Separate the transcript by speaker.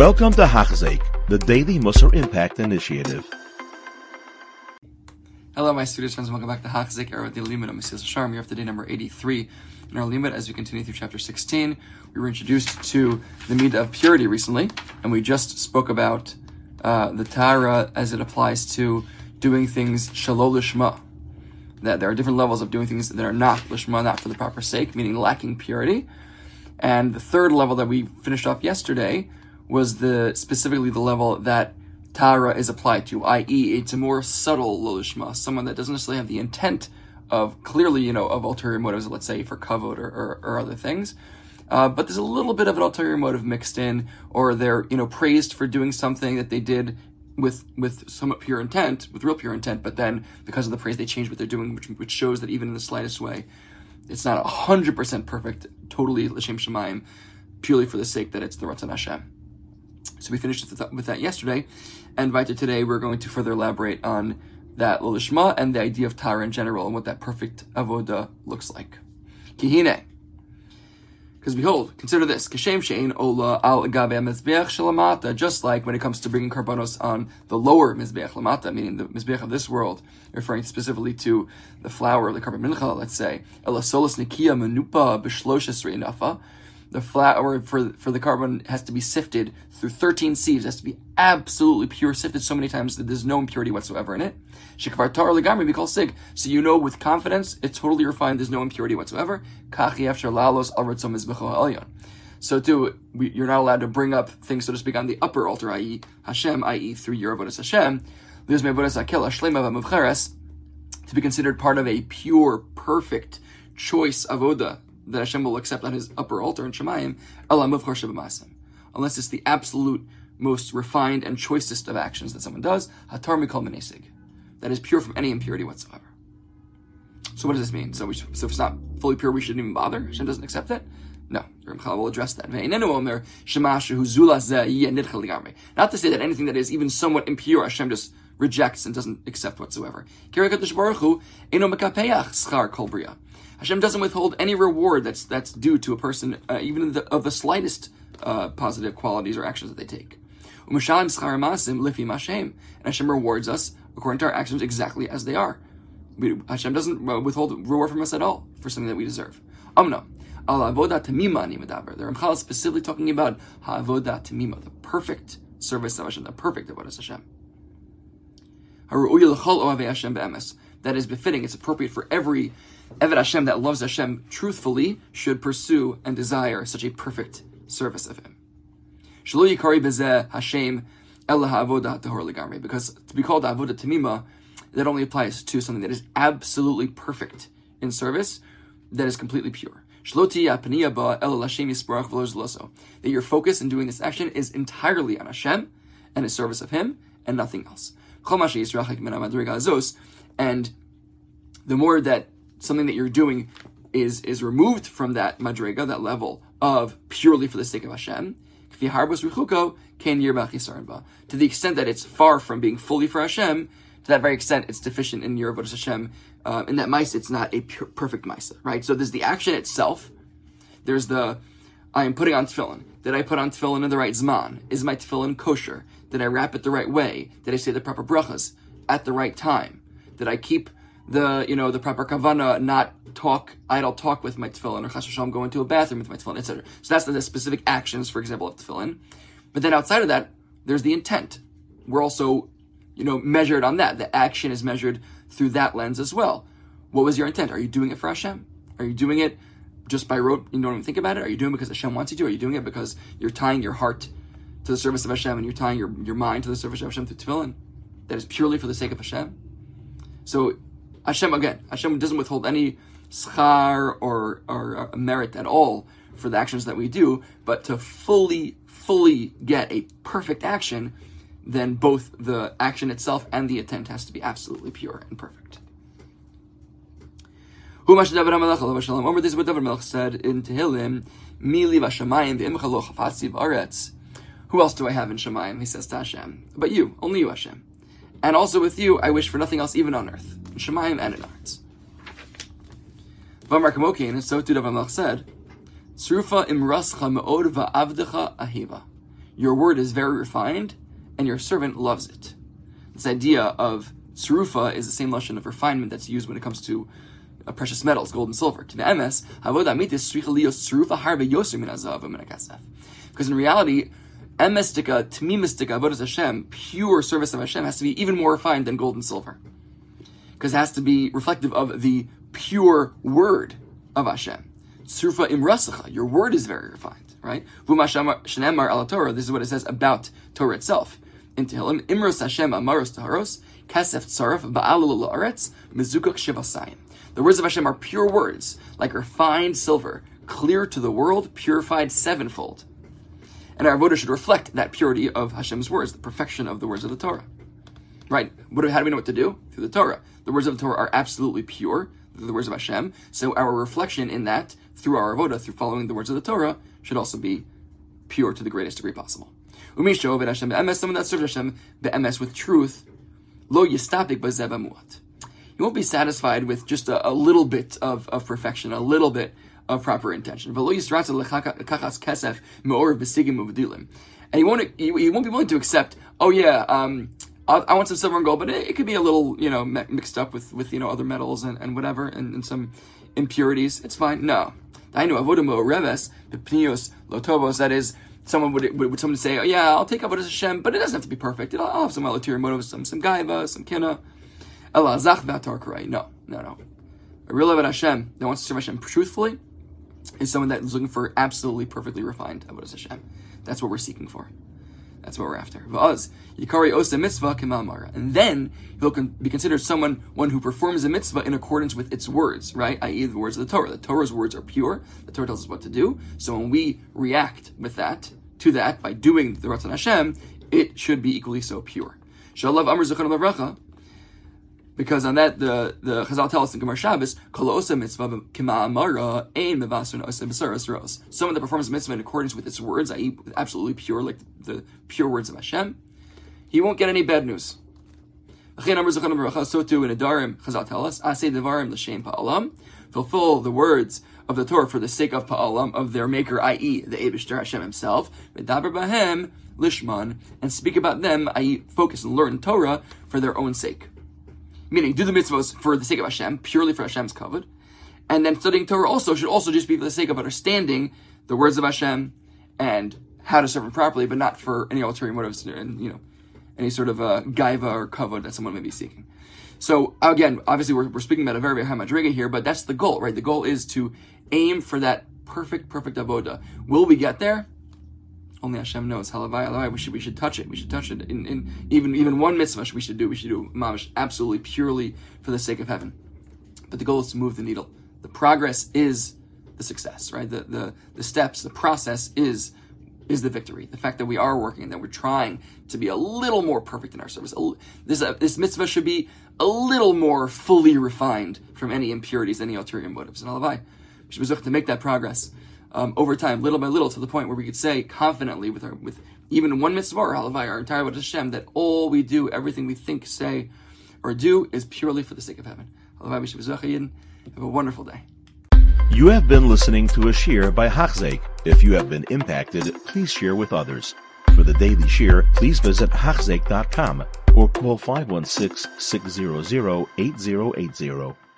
Speaker 1: Welcome to Hachzeik, the Daily Musar Impact Initiative.
Speaker 2: Hello, my students, friends, and welcome back to Hachzeik Era the Limit of Mesilas Yesharim. You're up to day number 83 in our limit as we continue through chapter 16. We were introduced to the Midah of purity recently, and we just spoke about uh, the Tahara as it applies to doing things shalol lishma. That there are different levels of doing things that are not lishma, not for the proper sake, meaning lacking purity. And the third level that we finished off yesterday was the specifically the level that Tahara is applied to, i.e., it's a more subtle lolishma, someone that doesn't necessarily have the intent of clearly, you know, of ulterior motives, let's say for kavod or, or, or other things. Uh, but there's a little bit of an ulterior motive mixed in, or they're, you know, praised for doing something that they did with with somewhat pure intent, with real pure intent, but then because of the praise, they change what they're doing, which, which shows that even in the slightest way, it's not 100% perfect, totally l'shem shemaim, purely for the sake that it's the Ratzon Hashem. So we finished with that yesterday, and right today we're going to further elaborate on that lishma and the idea of tahara in general and what that perfect avoda looks like. Kihine. Because behold, consider this: kashem shein ola al gabe mizbeach shalamata. Just like when it comes to bringing karbanos on the lower mizbeach lamata, meaning the mizbeach of this world, referring specifically to the flour of the korban mincha. Let's say elasolas nikia menupa b'shloshes reinafa the flour for for the korban has to be sifted through 13 sieves. It has to be absolutely pure, sifted so many times that there's no impurity whatsoever in it. Shikvar tar legami we call sig. So you know with confidence it's totally refined. There's no impurity whatsoever. Lalos al So too, we, you're not allowed to bring up things, so to speak, on the upper altar, i.e. Hashem, i.e. through your avodas Hashem. To be considered part of a pure, perfect choice avoda that Hashem will accept on his upper altar in Shemayim, unless it's the absolute most refined and choicest of actions that someone does, hatar mikol menesig, that is pure from any impurity whatsoever. So what does this mean? So, we, so if it's not fully pure, we shouldn't even bother? Hashem doesn't accept it? No, Ramchal will address that. Not to say that anything that is even somewhat impure, Hashem just rejects and doesn't accept whatsoever. Hashem doesn't withhold any reward that's that's due to a person, uh, even the, of the slightest uh, positive qualities or actions that they take. And Hashem rewards us according to our actions exactly as they are. We, Hashem doesn't uh, withhold reward from us at all for something that we deserve. Amna. Al avoda tamima ni medaber. The Ramchal is specifically talking about ha'avoda tamima, the perfect service of Hashem, the perfect avodah Hashem. That is befitting, it's appropriate for every Eved Hashem that loves Hashem truthfully should pursue and desire such a perfect service of Him. Hashem because to be called avodah tamima, that only applies to something that is absolutely perfect in service, that is completely pure. That your focus in doing this action is entirely on Hashem and in service of Him and nothing else. And the more that something that you're doing is is removed from that madrega, that level of purely for the sake of Hashem, to the extent that it's far from being fully for Hashem, to that very extent it's deficient in your avodas Hashem. Um, in that mice, it's not a pure, perfect mice, right? So there's the action itself. There's the I am putting on tefillin. Did I put on tefillin in the right zman? Is my tefillin kosher? Did I wrap it the right way? Did I say the proper brachas at the right time? Did I keep the you know the proper kavana, not talk idle talk with my tefillin, or chas v'shalom go into a bathroom with my tefillin, etc. So that's the, the specific actions, for example, of tefillin. But then outside of that, there's the intent. We're also you know measured on that. The action is measured through that lens as well. What was your intent? Are you doing it for Hashem? Are you doing it just by rote? You don't even think about it. Are you doing it because Hashem wants you to? Are you doing it because you're tying your heart to the service of Hashem and you're tying your, your mind to the service of Hashem through tefillin? That is purely for the sake of Hashem. So Hashem again, Hashem doesn't withhold any schar or, or uh, merit at all for the actions that we do, but to fully, fully get a perfect action, then both the action itself and the intent has to be absolutely pure and perfect. This is what David Melech said in Tehillim, Mili v'aretz. Who else do I have in Shemayim? He says to Hashem. But you, only you, Hashem. And also with you, I wish for nothing else even on earth Shemayim and in Arts. Vamar Kamokin, so too Dav said, Srufa imrascha me'od va'avdecha ahiva. Your word is very refined, and your servant loves it. This idea of tsurufa is the same lesson of refinement that's used when it comes to uh, precious metals, gold and silver. Because in reality, emestika, tmimistika, avodas Hashem, pure service of Hashem has to be even more refined than gold and silver. Because it has to be reflective of the pure word of Hashem. Tsurufa imrasacha, your word is very refined, right? V'mashamar ala Torah, this is what it says about Torah itself. In Tehillim, imros Hashem amaros taharos, kesef tzaref ba'alul la'aretz, mizukak shivasayim. The words of Hashem are pure words, like refined silver, clear to the world, purified sevenfold. And our voda should reflect that purity of Hashem's words, the perfection of the words of the Torah. Right? What, how do we know what to do? Through the Torah. The words of the Torah are absolutely pure, the words of Hashem. So our reflection in that, through our avoda, through following the words of the Torah, should also be pure to the greatest degree possible. Umisho Hashem someone that serves Hashem be'emes with truth, lo yistapik b'zebamuat you won't be satisfied with just a, a little bit of, of perfection, a little bit of proper intention. And he won't, he, he won't be willing to accept, oh yeah, um, I want some silver and gold, but it, it, could be a little, you know, mixed up with, with you know, other metals and, and whatever, and, and some impurities. It's fine. No. I know avodamo reves pepnios lotobos. That is, someone would, would, would someone say, oh yeah, I'll take avodas Hashem, but it doesn't have to be perfect. I'll, I'll have some ulterior motives, some some gaiva, some kina. No, no, no. A real Avodah Hashem that wants to serve Hashem truthfully is someone that is looking for absolutely perfectly refined Avodah Hashem. That's what we're seeking for. That's what we're after. Vaz. Yikari Osa Mitzvah Kimamara. And then he'll be considered someone, one who performs a mitzvah in accordance with its words, right? I.e., the words of the Torah. The Torah's words are pure. The Torah tells us what to do. So when we react with that, to that, by doing the Ratzon Hashem, it should be equally so pure. Shalav Amr Zechon because on that, the, the Chazal tell us in Gemara Shabbos, Kolosa mitzvah kima amara ein mevasun osa. Someone that performs a mitzvah in accordance with its words, i.e., absolutely pure, like the pure words of Hashem, he won't get any bad news. So too in Adarim, Chazal us, devarim l'shem pa'alam, fulfill the words of the Torah for the sake of pa'alam, of their maker, i.e., the Abishter Hashem himself, v'daber bahem lishman, and speak about them, i.e., focus and learn Torah for their own sake meaning do the mitzvahs for the sake of Hashem, purely for Hashem's kavod. And then studying Torah also should also just be for the sake of understanding the words of Hashem and how to serve Him properly, but not for any ulterior motives and you know any sort of uh, gaiva or kavod that someone may be seeking. So again, obviously we're, we're speaking about a very very high madriga here, but that's the goal, right? The goal is to aim for that perfect perfect avoda. Will we get there? Only Hashem knows. Halavai, halavai. We should we should touch it. We should touch it. In, in even even one mitzvah we should do. We should do mamish absolutely purely for the sake of heaven. But the goal is to move the needle. The progress is the success, right? The the the steps, the process is is the victory. The fact that we are working and that we're trying to be a little more perfect in our service. This uh, this mitzvah should be a little more fully refined from any impurities, any ulterior motives. And halavai, we should be to make that progress um, over time, little by little, to the point where we could say confidently with our with even one mitzvah or halavai, our entire Avodah Hashem, that all we do, everything we think, say, or do, is purely for the sake of heaven. Have a wonderful day.
Speaker 1: You have been listening to a shiur by Hachzeik. If you have been impacted, please share with others. For the daily shiur, please visit Hachzeik.com or call 516 600 8080.